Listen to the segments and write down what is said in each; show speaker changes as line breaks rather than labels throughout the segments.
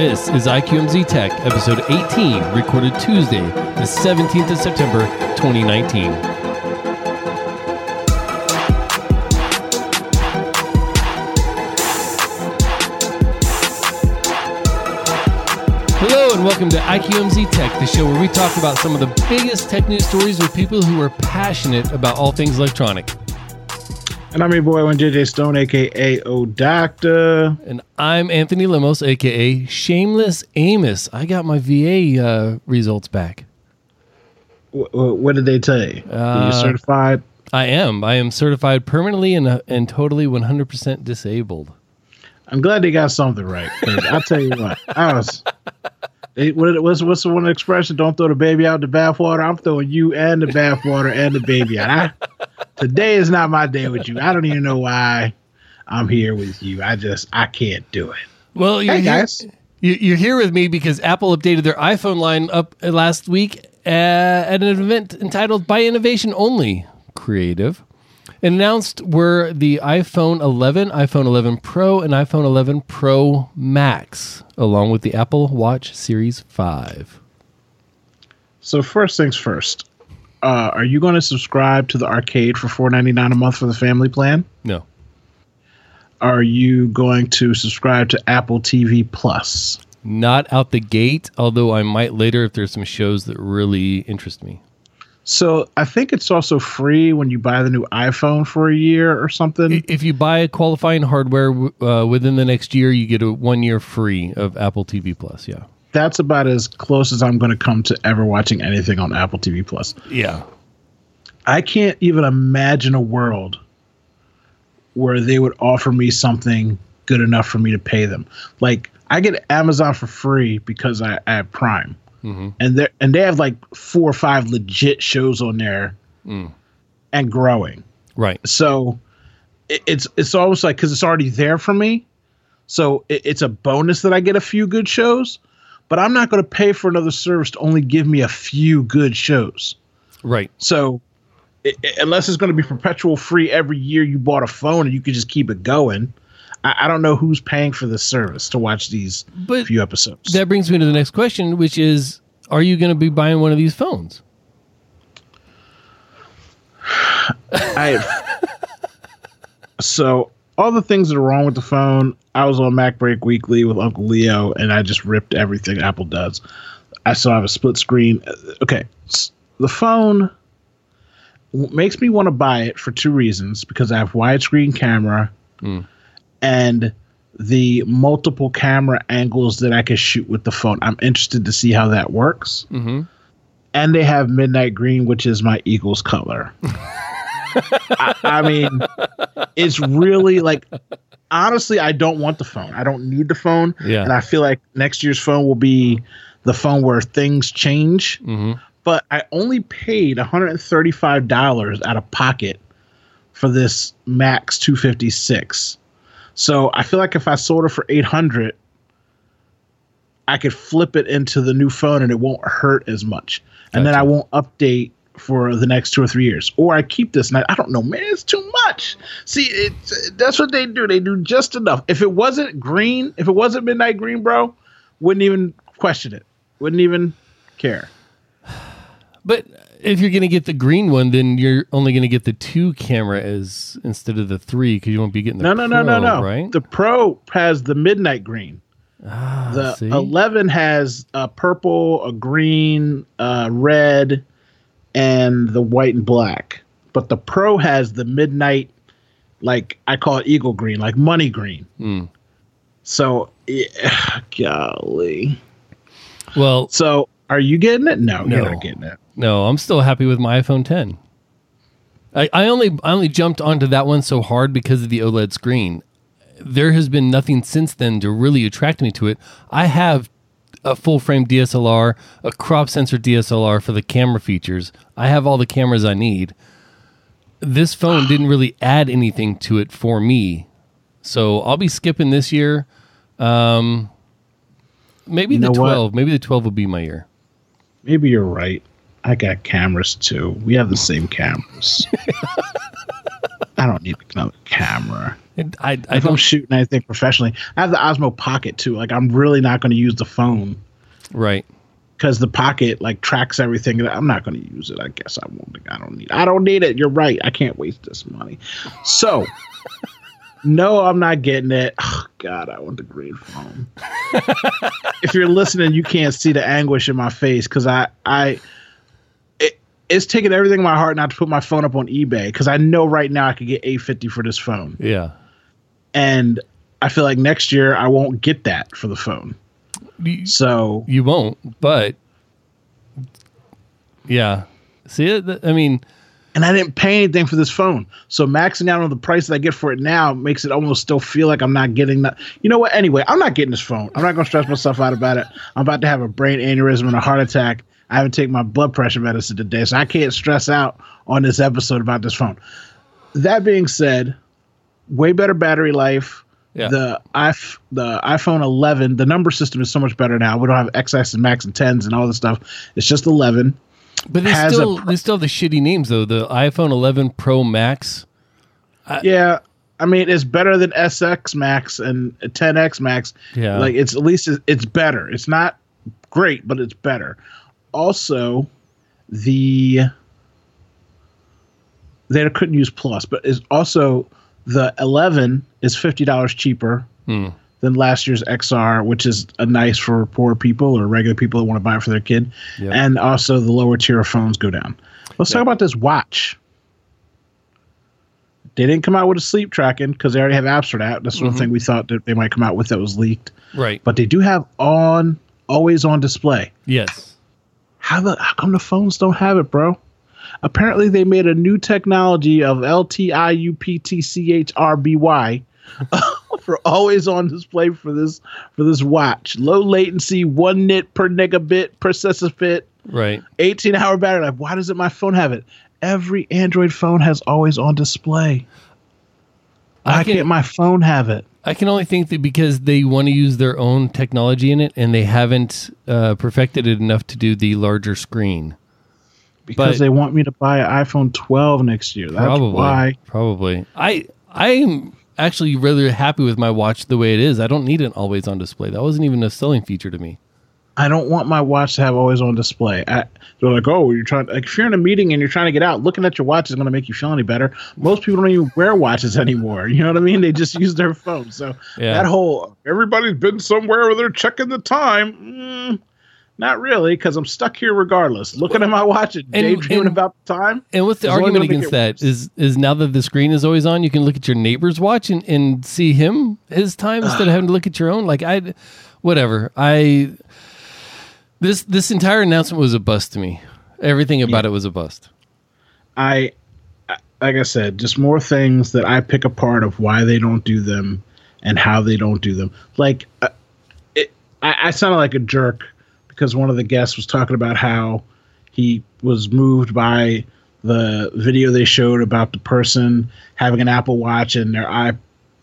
This is IQMZ Tech, episode 18, recorded Tuesday, the 17th of September, 2019. Hello and welcome to IQMZ Tech, the show where we talk about some of the biggest tech news stories with people who are passionate about all things electronic.
And I'm your boy, one JJ Stone, aka O Doctor.
And I'm Anthony Lemos, aka Shameless Amos. I got my VA uh, results back.
W- what did they tell you? Are you certified?
I am. I am certified permanently and, uh, and totally 100% disabled.
I'm glad they got something right. I'll tell you what, I was. They, what, what's what's the one expression? Don't throw the baby out the bathwater. I'm throwing you and the bathwater and the baby out. I, today is not my day with you. I don't even know why I'm here with you. I just I can't do it.
Well, you're,
Hey
here,
guys,
you- you're here with me because Apple updated their iPhone line up uh, last week uh, at an event entitled By Innovation Only Creative. Announced were the iPhone 11, iPhone 11 Pro, and iPhone 11 Pro Max, along with the Apple Watch Series 5.
so first things first. Uh, are you going to subscribe to the arcade for $4.99 a month for the family plan?
No.
Are you going to subscribe to Apple TV Plus?
Not out the gate, although I might later if there's some shows that really interest me.
So I think it's also free when you buy the new iPhone for a year or something.
If you buy qualifying hardware uh, within the next year, you get a one year free of Apple TV Plus. Yeah.
That's about as close as I'm going to come to ever watching anything on Apple TV Plus.
Yeah.
I can't even imagine a world where they would offer me something good enough for me to pay them. Like I get Amazon for free because I, I have Prime,
Mhm.
and they and they have like four or five legit shows on there, and growing.
Right.
so it, it's it's almost like because it's already there for me so it, it's a bonus that i get a few good shows but i'm not going to pay for another service to only give me a few good shows
Right.
so i i- unless it's going to be perpetual free every year you bought a phone and you could just keep it going I, I don't know who's paying for this service to watch these
But
few episodes
that brings me to the next question, which is Are you going to be buying one of these phones?
I so all the things that are wrong with the phone. I was on MacBreak Weekly with Uncle Leo, and I just ripped everything Apple does. I still have a split screen. Okay, the phone makes me want to buy it for two reasons: because I have widescreen camera,
Mm.
and the multiple camera angles that I can shoot with the phone. I'm interested to see how that works.
Mm-hmm.
And they have midnight green, which is my Eagles color. I, I mean, it's really like honestly, I don't want the phone. I don't need the phone.
Yeah.
And I feel like next year's phone will be the phone where things change.
Mm-hmm.
But I only paid $135 out of pocket for this Max 256. So I feel like if I sold it for 800 I could flip it into the new phone and it won't hurt as much. And then I won't update for the next two or three years. Or I keep this and I, I don't know, man, it's too much. See, it, that's what they do. They do just enough. If it wasn't green, if it wasn't midnight green, bro, wouldn't even question it. Wouldn't even care.
But if you're going to get the green one, then you're only going to get the two camera as instead of the three because you won't be getting the
No, no, no, no, no.
Right?
The Pro has the midnight green.
ah,
The
see?
11 has a purple, a green, a red, and the white and black. But the Pro has the midnight, like I call it eagle green, like money green.
Mm.
So, yeah, golly.
Well,
So, are you getting it? No,
No.
you're not getting it.
No, I'm still happy with my iPhone 10. I, I only I only jumped onto that one so hard because of the OLED screen. There has been nothing since then to really attract me to it. I have a full frame DSLR, a crop sensor DSLR for the camera features. I have all the cameras I need. This phone didn't really add anything to it for me. So I'll be skipping this year. Um, maybe
You
the
know what?
12. Maybe the 12 will be my year.
Maybe you're right. I got cameras too. We have the same cameras. I don't need another camera.
And I, I
If I'm shooting anything professionally, I have the Osmo Pocket too. Like I'm really not going to use the phone
Right.
because the Pocket like tracks everything. I'm not going to use it. I guess I won't. I don't need. I don't need it. You're right. I can't waste this money. So. No, I'm not getting it. Oh, God, I want the green phone. if you're listening, you can't see the anguish in my face because I, I, it, it's taking everything in my heart not to put my phone up on eBay because I know right now I could get 850 for this phone,
Yeah.
and I feel like next year I won't get that for the phone.
You,
So
you won't, but yeah. See it? I mean,
and I didn't pay anything for this phone. So maxing out on the price that I get for it now makes it almost still feel like I'm not getting that. You know what? Anyway, I'm not getting this phone. I'm not going to stress myself out about it. I'm about to have a brain aneurysm and a heart attack. I haven't taken my blood pressure medicine today, so I can't stress out on this episode about this phone. That being said, way better battery life.
Yeah.
The iPh- the iPhone 11, the number system is so much better now. We don't have XS and Max and 10s and all this stuff. It's just 11.
but they still
pr-
they still have the shitty names though. The iPhone 11 Pro Max.
Yeah, I mean it's better than SX Max and 10X Max.
Yeah.
like it's at least it's better. It's not great, but it's better. Also, the they couldn't use Plus, but is also the 11 is fifty dollars cheaper
Hmm.
than last year's XR, which is a nice for poor people or regular people that want to buy it for their kid.
Yep.
And also the lower tier of phones go down. Let's talk about this watch. They didn't come out with a sleep tracking because they already have apps for that. That's one thing we thought that they might come out with that was leaked.
Right.
But they do have on always on display.
Yes.
How the how come the phones don't have it, bro? Apparently they made a new technology of LTIUPTCHRBY for always on display for this for this watch. Low latency, one nit per megabit per fit,
Right.
18 hour battery life. Why doesn't my phone have it? Every Android phone has always on display.
I
Why
can-
can't my phone have it?
I can only think that because they want to use their own technology in it and they haven't uh, perfected it enough to do the larger screen.
Because
But-
they want me to buy an iPhone 12 next year. That's
Probably.
why.
Probably. I I am actually really happy with my watch the way it is. I don't need it always on display. That wasn't even a selling feature to me.
I don't want my watch to have always on display. I, they're like, oh, you're trying. Like, if you're in a meeting and you're trying to get out, looking at your watch is going to make you feel any better. Most people don't even wear watches anymore. You know what I mean? They just use their phone. So
Yeah.
that whole everybody's been somewhere where they're checking the time. Mm, not really, because I'm stuck here regardless, looking at my watch and,
And-
daydreaming
and-
about the time.
And what's the argument against that is is now that the screen is always on, you can look at your neighbor's watch and, and see him his time instead of having to look at your own. Like I, whatever. I this this entire announcement was a bust to me. Everything about it was a bust.
I, I- like I said, just more things that I pick apart of why they don't do them and how they don't do them. Like, uh, it, I, I sounded like a jerk because one of the guests was talking about how he was moved by the video they showed about the person having an Apple Watch and their eye,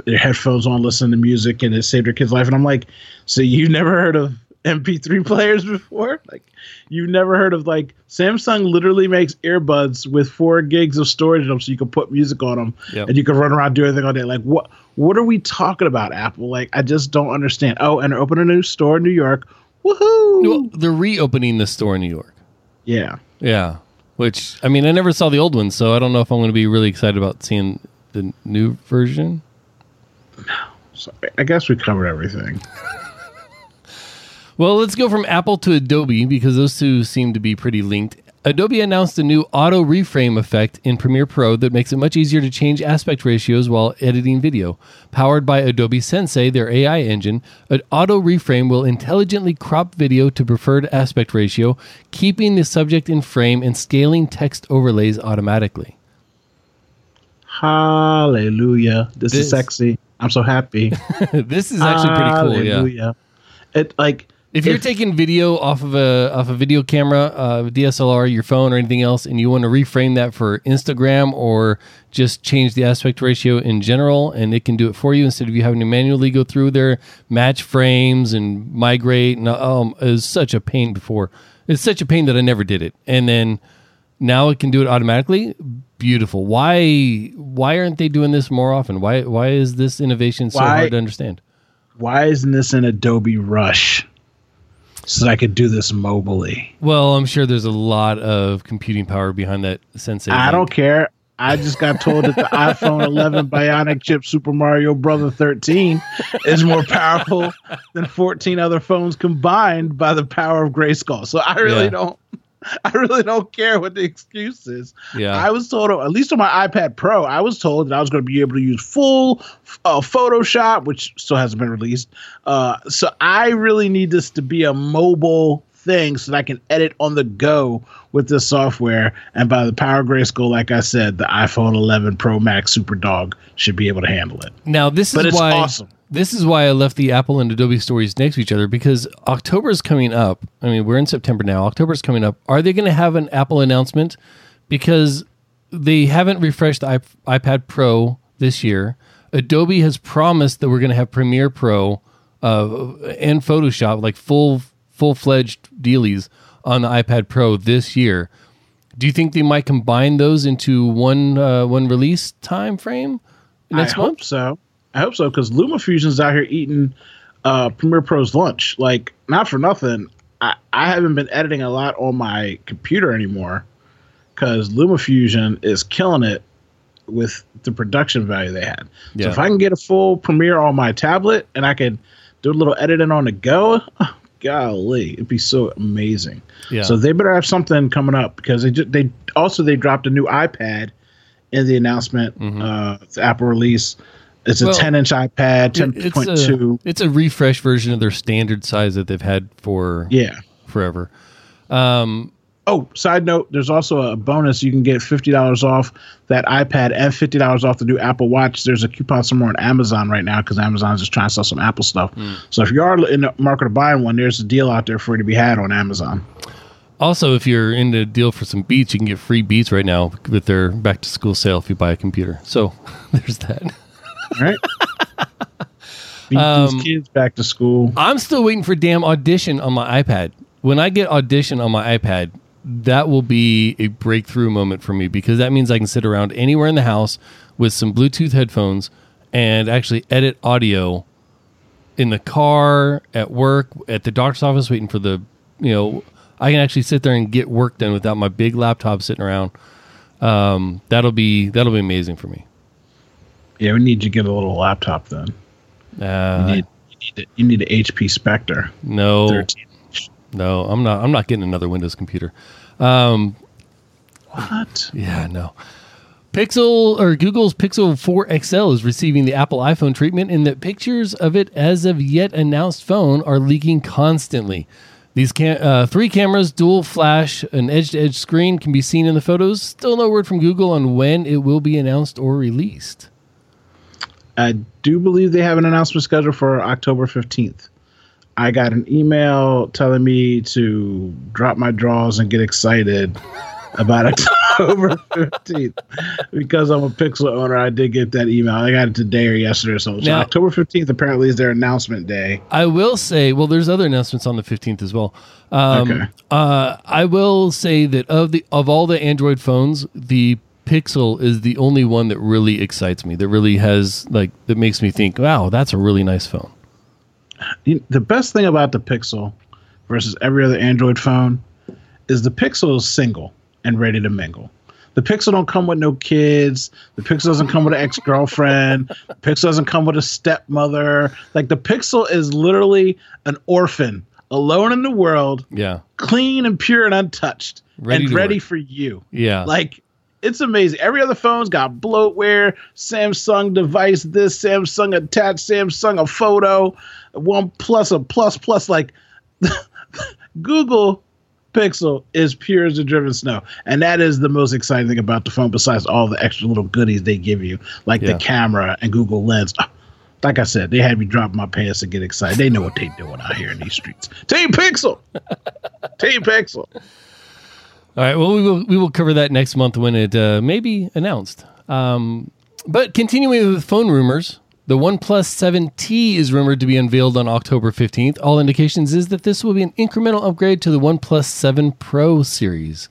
their headphones on, listening to music, and it saved their kid's life. And I'm like, so you never heard of MP3 players before? Like, you've never heard of like Samsung literally makes earbuds with four gigs of storage in them, so you can put music on them,
Yep.
and you can run around doing everything all day. Like, what? What are we talking about, Apple? Like, I just don't understand. Oh, and open a new store in New York. Woohoo!
Well, they're reopening the store in New York.
yeah.
Yeah. Which I mean, I never saw the old one, so I don't know if I'm going to be really excited about seeing the new version. No.
So I guess we covered everything.
Well, let's go from Apple to Adobe because those two seem to be pretty linked. Adobe announced a new auto reframe effect in Premiere Pro that makes it much easier to change aspect ratios while editing video. Powered by Adobe Sensei, their AI engine, an auto reframe will intelligently crop video to preferred aspect ratio, keeping the subject in frame and scaling text overlays automatically.
Hallelujah. This,
This-
is sexy. I'm so happy.
this is actually pretty cool, yeah.
It like
If you're taking video off of a off a video camera, uh, DSLR, your phone, or anything else, and you want to reframe that for Instagram or just change the aspect ratio in general, and it can do it for you instead of you having to manually go through there, match frames and migrate, and um, it was such a pain before. It's such a pain that I never did it, and then now it can do it automatically. Beautiful. Why? Why aren't they doing this more often? Why? Why is this innovation so
Why-
hard to understand?
Why isn't this in Adobe Rush? So that I could do this mobily.
Well, I'm sure there's a lot of computing power behind that Sensei.
I
link.
don't care. I just got told that the iPhone 11 Bionic chip Super Mario Brother 13 is more powerful than 14 other phones combined by the power of Grayskull. So I really
Yeah.
don't. I really don't care what the excuse is.
Yeah.
I was told, at least on my iPad Pro, I was told that I was going to be able to use full uh, Photoshop, which still hasn't been released. Uh, so I really need this to be a mobile thing so that I can edit on the go with this software. And by the power of Grayskull, like I said, the iPhone 11 Pro Max Super Dog should be able to handle it.
Now this
But
is
it's
why
awesome.
This is why I left the Apple and Adobe stories next to each other because October is coming up. I mean, we're in September now. October is coming up. Are they going to have an Apple announcement? Because they haven't refreshed the iP- iPad Pro this year. Adobe has promised that we're going to have Premiere Pro uh, and Photoshop, like full full fledged dealies on the iPad Pro this year. Do you think they might combine those into one uh, one release time frame next
I
month?
hope so. I hope so because LumaFusion's out here eating uh, Premiere Pro's lunch. Like, not for nothing. I, I haven't been editing a lot on my computer anymore because LumaFusion is killing it with the production value they had.
Yeah.
So if I can get a full Premiere on my tablet and I can do a little editing on the go, oh, golly, it'd be so amazing.
Yeah.
So they better have something coming up because they just, they also they dropped a new iPad in the announcement. Uh, the Apple release. It's a.
Well,
10 inch iPad,
It's
10.2.
a, it's a refresh version of their standard size that they've had for
Yeah.
forever. Um,
Oh, side note, there's also a bonus. You can get $50 off that iPad and $50 off the new Apple Watch. There's a coupon somewhere on Amazon right now because Amazon's just trying to sell some Apple stuff.
Hmm.
So if you are in the market of buying one, there's a deal out there for you to be had on Amazon.
also, if you're in the deal for some Beats, you can get free Beats right now with their back to school sale if you buy a computer. So there's that.
Right? Beat
Um,
these kids back to school.
I'm still waiting for damn Audition on my iPad. When I get Audition on my iPad, that will be a breakthrough moment for me because that means I can sit around anywhere in the house with some Bluetooth headphones and actually edit audio in the car, at work, at the doctor's office, waiting for the, you know, I can actually sit there and get work done without my big laptop sitting around. Um, that'll be that'll be amazing for me.
Yeah, we need to get a little laptop then.
Uh,
You need, you need, a- you need an HP Spectre
no,
13.
no, I'm not. I'm not getting another Windows computer. Um,
What?
Yeah, no. Pixel or Google's Pixel 4 XL is receiving the Apple iPhone treatment in that pictures of it as of yet announced phone are leaking constantly. These cam- uh, three cameras, dual flash, an edge to edge screen can be seen in the photos. Still no word from Google on when it will be announced or released.
I do believe they have an announcement scheduled for October 15th. I got an email telling me to drop my drawers and get excited about October 15th. Because I'm a Pixel owner, I did get that email. I got it today or yesterday or something. So
Now-
October 15th apparently is their announcement day.
I will say, well, there's other announcements on the 15th as well. Um,
Okay.
uh, I will say that of the of all the Android phones, the Pixel is the only one that really excites me. That really has like that makes me think, wow, that's a really nice phone.
The best thing about the Pixel versus every other Android phone is the Pixel is single and ready to mingle. The Pixel don't come with no kids. The Pixel doesn't come with an ex-girlfriend. the Pixel doesn't come with a stepmother. Like the Pixel is literally an orphan, alone in the world,
Yeah,
clean and pure and untouched,
Ready
and ready
work.
for you.
yeah,
Like it's amazing. Every other phone's got bloatware, Samsung device, this Samsung attached, Samsung a photo, one plus a plus plus. Like Google Pixel is pure as the driven snow, and that is the most exciting thing about the phone. Besides all the extra little goodies they give you, like
Yeah.
the camera and Google Lens. Ah, Like I said, they had me drop my pants to get excited. They know what they're doing out here in these streets. Team Pixel, Team Pixel.
All right. Well, we will we will cover that next month when it uh, may be announced. Um, but continuing with phone rumors, The OnePlus 7T is rumored to be unveiled on October 15th. All indications is that this will be an incremental upgrade to the OnePlus 7 Pro series.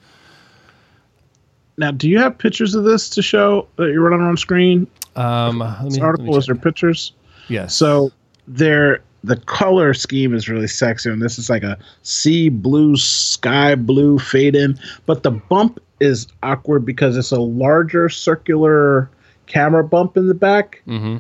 Now, do you have pictures of this to show that you're running on screen?
Um, let me,
This article is there pictures?
Yes.
So there, the color scheme is really sexy, and this is like a sea blue, sky blue fade in. But the bump is awkward because it's a larger circular camera bump in the back
hmm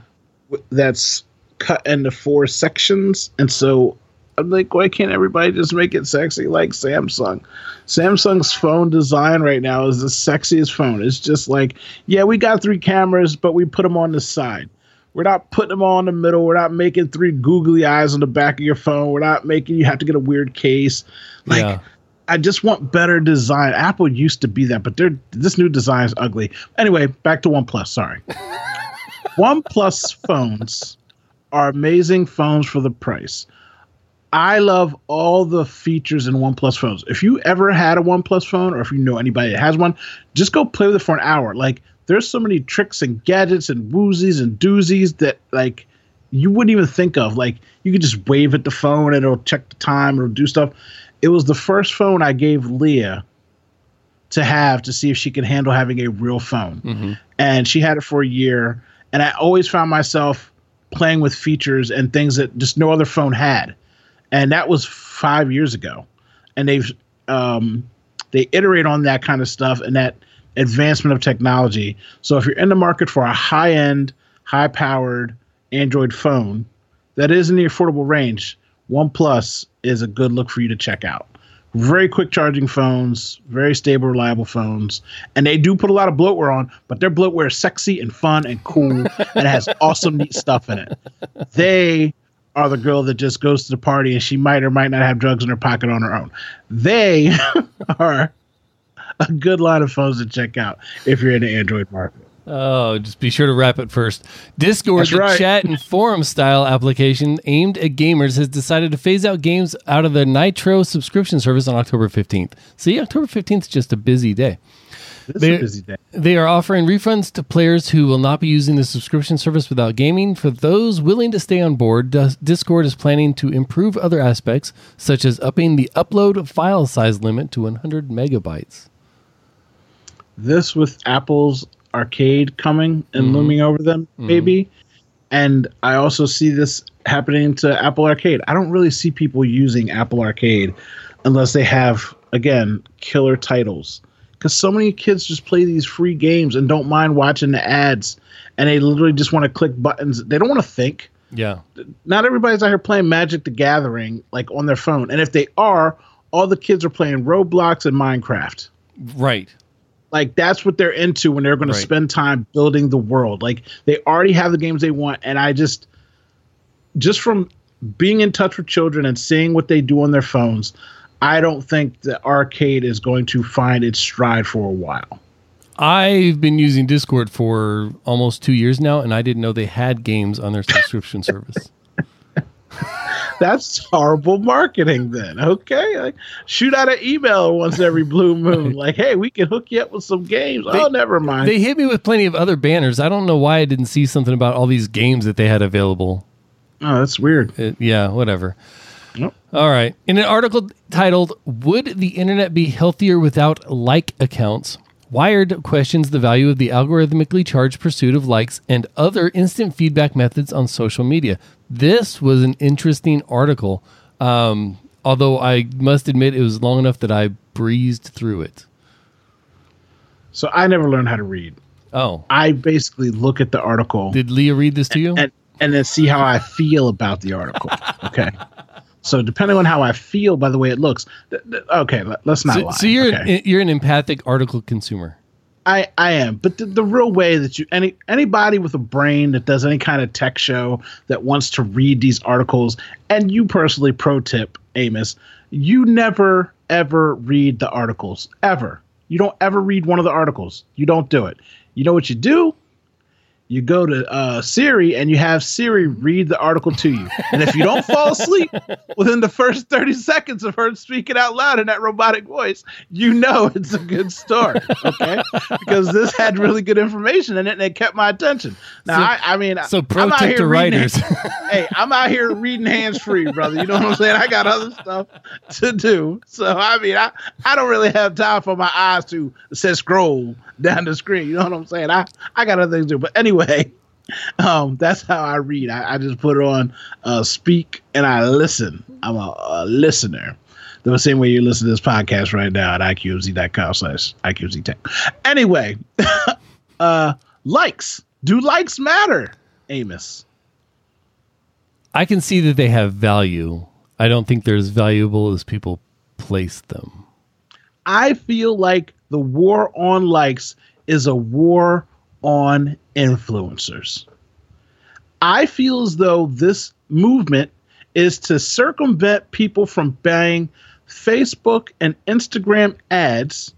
that's cut into four sections, and so. I'm like, why can't everybody just make it sexy like Samsung? Samsung's phone design right now is the sexiest phone. It's just like, yeah, we got three cameras, but we put them on the side. We're not putting them all in the middle. We're not making three googly eyes on the back of your phone. We're not making you have to get a weird case. Like,
yeah.
I just want better design. Apple used to be that, but they're this new design is ugly. Anyway, back to OnePlus. Sorry. OnePlus phones are amazing phones for the price. I love all the features in OnePlus phones. If you ever had a OnePlus phone, or if you know anybody that has one, just go play with it for an hour. Like, there's so many tricks and gadgets and woozies and doozies that like you wouldn't even think of. Like, you could just wave at the phone and it'll check the time, it'll do stuff. It was the first phone I gave Leah to have to see if she could handle having a real phone.
hmm
And she had it for a year. And I always found myself playing with features and things that just no other phone had. And that was five years ago. And they've um, they iterate on that kind of stuff and that advancement of technology. So if you're in the market for a high end, high powered Android phone that is in the affordable range, OnePlus is a good look for you to check out. Very quick charging phones, very stable, reliable phones. And they do put a lot of bloatware on, but their bloatware is sexy and fun and cool and it has awesome, neat stuff in it. They are the girl that just goes to the party and she might or might not have drugs in her pocket on her own. They are a good line of phones to check out if you're in the Android market.
Oh, just be sure to wrap it first. Discord,
That's
the
right.
chat and forum style application aimed at gamers, has decided to phase out games out of the Nitro subscription service on October 15th. See, October 15th is just a busy day.
This
They-
is a busy day.
They are offering refunds to players who will not be using the subscription service without gaming. For those willing to stay on board, Discord is planning to improve other aspects, such as upping the upload file size limit to 100 megabytes.
This with Apple's arcade coming and
Mhm.
looming over them, maybe. And I also see this happening to Apple Arcade. I don't really see people using Apple Arcade unless they have, again, killer titles. Because so many kids just play these free games and don't mind watching the ads. And they literally just want to click buttons. They don't want to think.
Yeah.
Not everybody's out here playing Magic the Gathering like on their phone. And if they are, all the kids are playing Roblox and Minecraft
Right.
Like that's what they're into when they're going
Right.
to spend time building the world like they already have the games they want and i just just from being in touch with children and seeing what they do on their phones i don't think the arcade is going to find its stride for a while
I've been using Discord for almost two years now, and I didn't know they had games on their subscription service.
that's horrible marketing then okay like shoot out an email once every blue moon like hey we can hook you up with some games oh never mind
They hit me with plenty of other banners. I don't know why I didn't see something about all these games that they had available.
oh that's weird
It, yeah, whatever.
Yep.
All right. In an article titled "Would the Internet Be Healthier Without Like Accounts?" Wired questions the value of the algorithmically charged pursuit of likes and other instant feedback methods on social media. This was an interesting article, um, although I must admit it was long enough that I breezed through it.
so i never learned how to read
Oh,
i basically look at the article
did Leah read this to you?
and and then see how I feel about the article. Okay. So depending on how I feel by the way it looks, th- th- okay, let, us not
so,
lie.
so you're
okay?
an, you're an empathic article consumer.
I I am, but the, the real way that you any anybody with a brain that does any kind of tech show that wants to read these articles, and you personally, pro tip, Amos, you never ever read the articles ever. You don't ever read one of the articles. You don't do it. You know what you do? You go to uh, Siri and you have Siri read the article to you. And if you don't fall asleep within the first 30 seconds of her speaking out loud in that robotic voice, you know it's a good story. Okay. because this had really good information in it and it kept my attention. Now,
So-
I, I mean,
So pro
I'm out
tip
here
to writers.
hey, I'm out here reading hands free, brother. You know what I'm saying? I got other stuff to do. So I mean, I, I don't really have time for my eyes to say scroll down the screen. You know what I'm saying? I, I got other things to do. But anyway, um, that's how I read. I, I just put it on uh, speak and I listen. I'm a, a listener. The same way you listen to this podcast right now at iqmz.com slash iqmz tech. Anyway, uh, likes. Do likes matter, Amos?
I can see that they have value. I don't think they're as valuable as people place them.
I feel like the war on likes is a war on influencers. I feel as though this movement is to circumvent people from buying Facebook and Instagram ads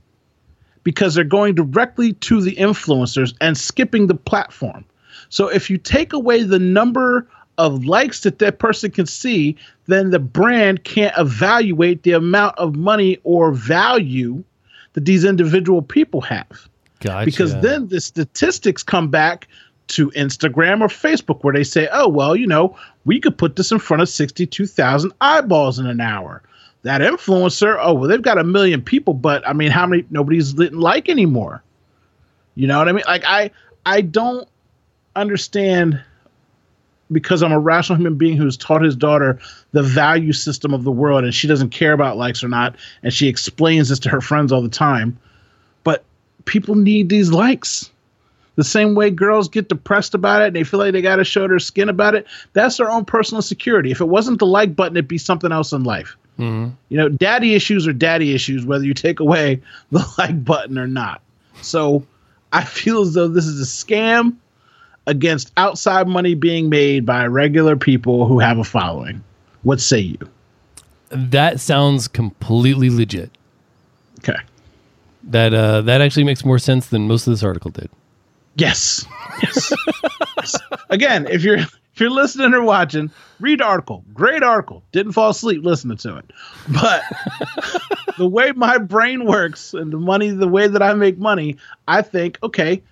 because they're going directly to the influencers and skipping the platform. So if you take away the number of likes that that person can see, then the brand can't evaluate the amount of money or value that these individual people have.
Gotcha.
Because then the statistics come back to Instagram or Facebook where they say, oh, well, you know, we could put this in front of 62,000 eyeballs in an hour. That influencer, oh, well, they've got a million people, but I mean, how many, nobody's didn't like anymore. You know what I mean? Like, I, I don't understand because I'm a rational human being who's taught his daughter the value system of the world and she doesn't care about likes or not. And she explains this to her friends all the time. But people need these likes. The same way girls get depressed about it and they feel like they got to show their skin about it. That's their own personal security. If it wasn't the like button, it'd be something else in life.
Mhm.
You know, daddy issues are daddy issues, whether you take away the like button or not. So I feel as though this is a scam against outside money being made by regular people who have a following. What say you?
that sounds completely legit.
Okay.
That uh, that actually makes more sense than most of this article did.
Yes. Yes. Yes. Again, if you're if you're listening or watching, read the article. Great article. Didn't fall asleep listening to it. But the way my brain works and the money, the way that I make money, I think, okay,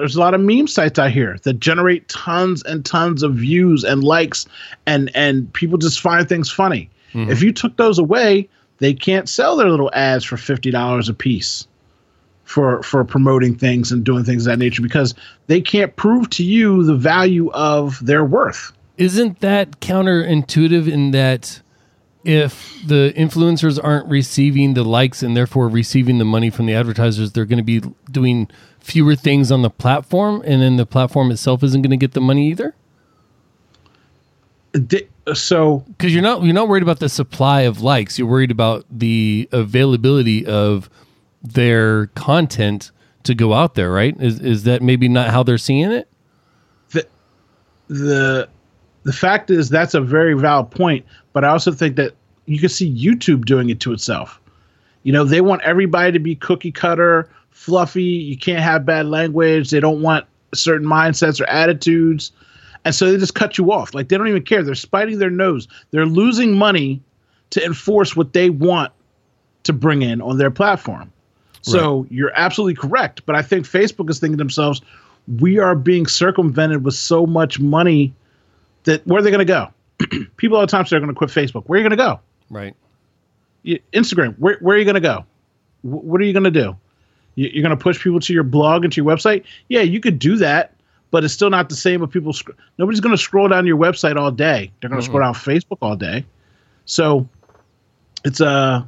there's a lot of meme sites out here that generate tons and tons of views and likes and and people just find things funny. Mm-hmm. If you took those away, they can't sell their little ads for fifty dollars a piece for for promoting things and doing things of that nature because they can't prove to you the value of their worth.
Isn't that counterintuitive in that if the influencers aren't receiving the likes and therefore receiving the money from the advertisers, they're going to be doing fewer things on the platform, and then the platform itself isn't going to get the money either?
So
Because you're not you're not worried about the supply of likes. You're worried about the availability of their content to go out there, right? Is is that maybe not how they're seeing it?
the the the fact is that's a very valid point, but I also think that you can see YouTube doing it to itself. You know, they want everybody to be cookie cutter, fluffy. You can't have bad language. They don't want certain mindsets or attitudes. And so they just cut you off. Like they don't even care. They're spiting their nose. They're losing money to enforce what they want to bring in on their platform. So you're absolutely correct. But I think Facebook is thinking to themselves, we are being circumvented with so much money that where are they going to go? People all the time say they're going to quit Facebook. Where are you going to go?
Right.
Instagram. Where, where are you going to go? Wh- what are you going to do? You, you're going to push people to your blog and to your website? Yeah, you could do that, but it's still not the same. With people, sc- nobody's going to scroll down your website all day. They're going to scroll down Facebook all day. So it's uh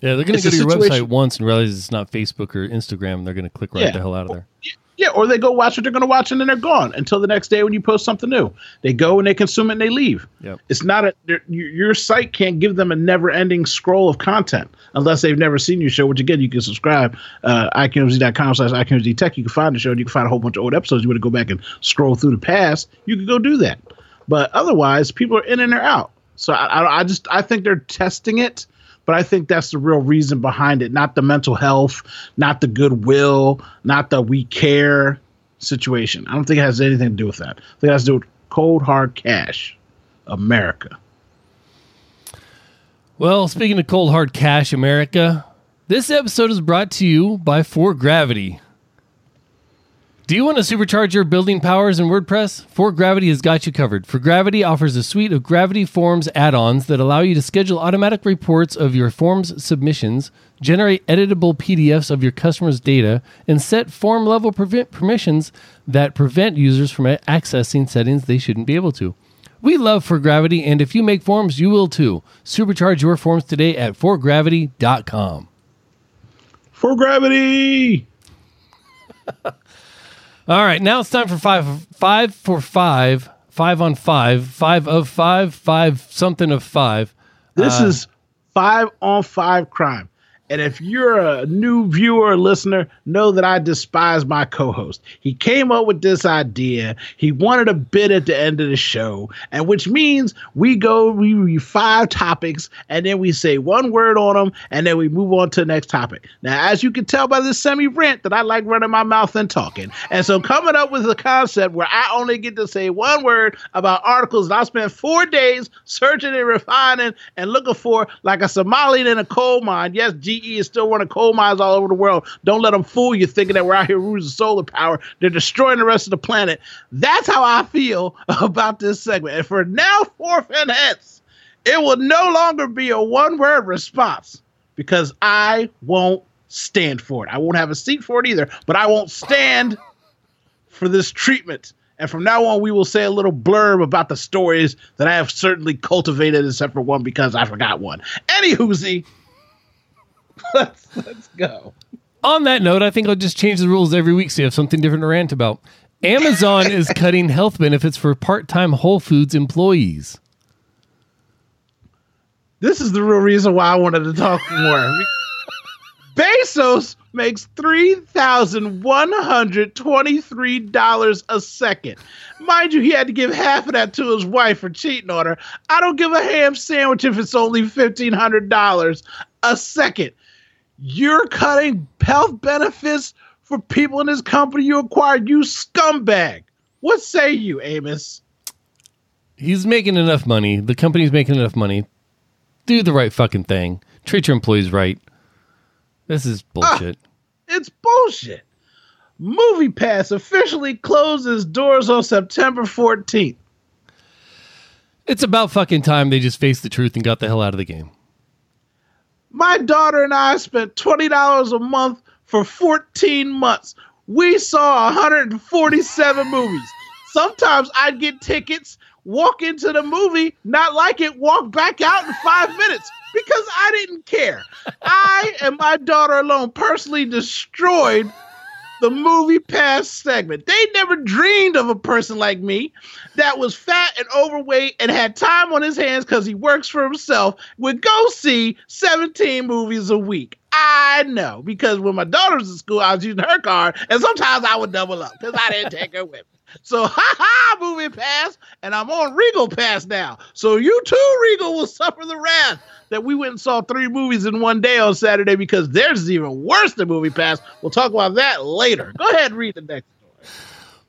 Yeah, they're going to go to your
situation-
website once and realize it's not Facebook or Instagram, and they're going to click right
Yeah.
the hell out of there.
Yeah, or they go watch what they're going to watch and then they're gone until the next day when you post something new. They go and they consume it and they leave.
Yep.
It's not a your, site can't give them a never-ending scroll of content unless they've never seen your show. Which again, you can subscribe uh, iqmz.com slash iqmz tech. You can find the show and you can find a whole bunch of old episodes. You want to go back and scroll through the past, you can go do that. But otherwise, people are in and they're out. So I, I, I just I think they're testing it. But I think that's the real reason behind it, not the mental health, not the goodwill, not the we care. situation. I don't think it has anything to do with that. I think it has to do with cold hard cash, America.
Well, speaking of cold hard cash, America, this episode is brought to you by ForGravity. Do you want to supercharge your building powers in WordPress? ForGravity has got you covered. ForGravity offers a suite of Gravity Forms add ons that allow you to schedule automatic reports of your forms submissions, generate editable PDFs of your customers' data, and set form level permissions that prevent users from accessing settings they shouldn't be able to. We love ForGravity, and if you make forms, you will too. Supercharge your forms today at forgravity.com.
For gravity.
All right, now it's time for five, five for five, five on five, five of five, five something of five.
This uh, is five on five crime. And if you're a new viewer or listener, know that I despise my co host. He came up with this idea. He wanted a bit at the end of the show, and which means we go, we read five topics, and then we say one word on them, and then we move on to the next topic. Now, as you can tell by this semi rant, that I like running my mouth and talking. And so, coming up with a concept where I only get to say one word about articles that I spent four days searching and refining and looking for, like a Somali in a coal mine. Yes, G is still running coal mines all over the world. Don't let them fool you thinking that we're out here using solar power. They're destroying the rest of the planet. That's how I feel about this segment. And for now, fourth and hence, it will no longer be a one word response because I won't stand for it. I won't have a seat for it either, but I won't stand for this treatment. And from now on, we will say a little blurb about the stories that I have certainly cultivated, except for one because I forgot one. Any whoozy, let's let's go.
On that note, I think I'll just change the rules every week so you have something different to rant about. Amazon is cutting health benefits for part-time Whole Foods employees.
This is the real reason why I wanted to talk more. Bezos makes three thousand one hundred twenty-three dollars a second. Mind you, he had to give half of that to his wife for cheating on her. I don't give a ham sandwich if it's only fifteen hundred dollars a second. You're cutting health benefits for people in this company you acquired, you scumbag. What say you, Amos?
He's making enough money. The company's making enough money. Do the right fucking thing. Treat your employees right. This is bullshit. Ah,
it's bullshit. MoviePass officially closes doors on September 14th.
It's about fucking time they just faced the truth and got the hell out of the game.
My daughter and I spent $20 a month for 14 months. We saw 147 movies. Sometimes I'd get tickets, walk into the movie, not like it, walk back out in five minutes because I didn't care. I and my daughter alone personally destroyed the movie pass segment. They never dreamed of a person like me that was fat and overweight and had time on his hands because he works for himself would go see 17 movies a week. I know because when my daughter was in school, I was using her card, and sometimes I would double up because I didn't take her with me. So, ha ha, movie pass, and I'm on Regal Pass now. So, you too, Regal, will suffer the wrath that we went and saw three movies in one day on Saturday because theirs is even worse than MoviePass. We'll talk about that later. Go ahead and read the next story.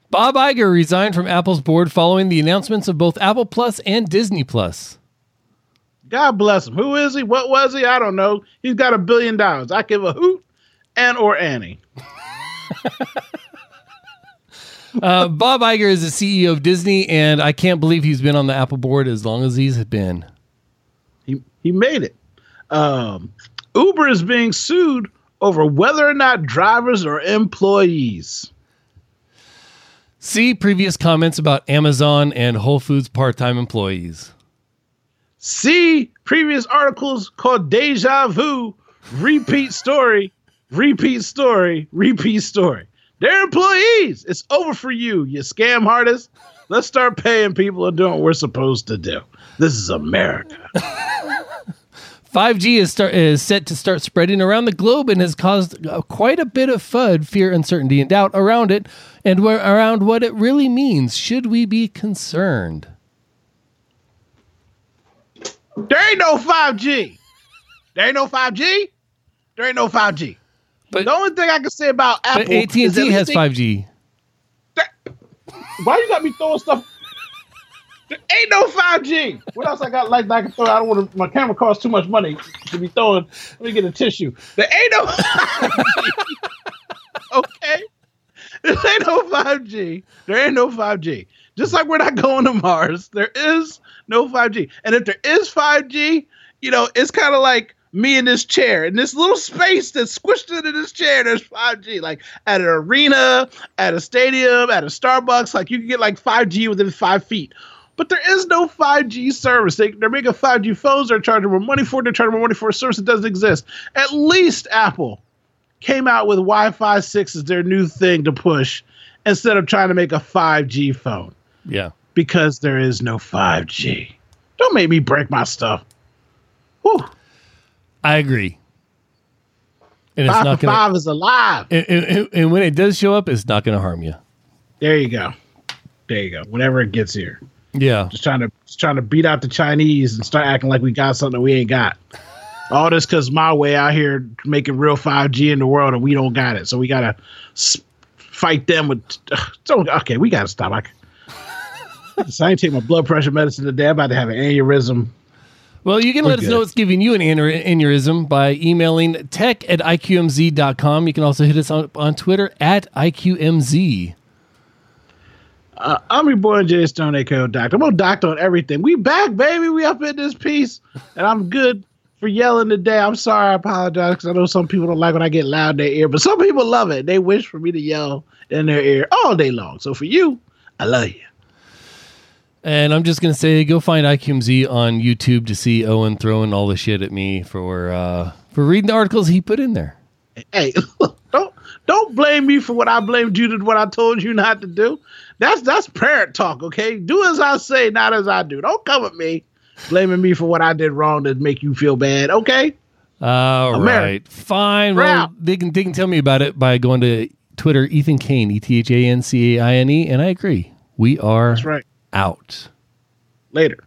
Bob Iger resigned from Apple's board following the announcements of both Apple Plus and Disney Plus.
God bless him. Who is he? What was he? I don't know. He's got a billion dollars. I give a hoot and or Annie.
uh, Bob Iger is the CEO of Disney, and I can't believe he's been on the Apple board as long as he's been.
He he made it. Um, Uber is being sued over whether or not drivers are employees.
See previous comments about Amazon and Whole Foods part-time employees.
See previous articles called Deja Vu, Repeat Story, Repeat Story, Repeat Story. They're employees. It's over for you, you scam artists. Let's start paying people and doing what we're supposed to do. This is America.
5G is, start, is set to start spreading around the globe and has caused uh, quite a bit of FUD, fear, uncertainty, and doubt around it and where, around what it really means. Should we be concerned?
There ain't no 5G. There ain't no 5G. There ain't no 5G. But the only thing I can say about Apple,
AT and T has 5G.
why you got me throwing stuff? There ain't no 5G. What else I got like that I can throw? I don't want to. My camera costs too much money to be throwing. Let me get a tissue. There ain't no. 5G. okay. There ain't no 5G. There ain't no 5G. Just like we're not going to Mars, there is no 5G. And if there is 5G, you know, it's kind of like me in this chair in this little space that's squished into this chair. There's 5G, like at an arena, at a stadium, at a Starbucks. Like you can get like 5G within five feet. But there is no 5G service. They, they're making 5G phones. They're charging more money for it. They're charging more money for a service that doesn't exist. At least Apple came out with Wi-Fi 6 as their new thing to push instead of trying to make a 5G phone
Yeah.
because there is no 5G. Don't make me break my stuff. Whew.
I agree. And it's
Five
not going
five is alive.
and, and, and when it does show up, it's not going to harm you.
There you go. There you go. Whenever it gets here,
Yeah.
just trying to just trying to beat out the Chinese and start acting like we got something that we ain't got. All this because my way out here making real 5G in the world and we don't got it, so we gotta s- fight them with. So okay, we gotta stop. I, c- I ain't take my blood pressure medicine today. I'm about to have an aneurysm.
Well, you can
We're
let us know what's giving you an aneurysm by emailing tech at iqmz.com. You can also hit us on, on Twitter at IQMZ.
Uh, I'm your boy Jay Stone, aka Doctor. I'm gonna doctor on everything. We back, baby. We up in this piece, and I'm good for yelling today. I'm sorry. I apologize because I know some people don't like when I get loud in their ear, but some people love it. They wish for me to yell in their ear all day long. So for you, I love you.
And I'm just going to say go find IQMZ on YouTube to see Owen throwing all the shit at me for uh, for reading the articles he put in there.
Hey, don't don't blame me for what I blamed you to what I told you not to do. That's that's parent talk, okay? Do as I say, not as I do. Don't come at me blaming me for what I did wrong to make you feel bad, okay?
All
America.
right, fine.
We're
Well,
out.
they can they can tell me about it by going to Twitter, Ethan Caine, E T H A N C A I N E, and I agree. We are
That's right
out.
Later.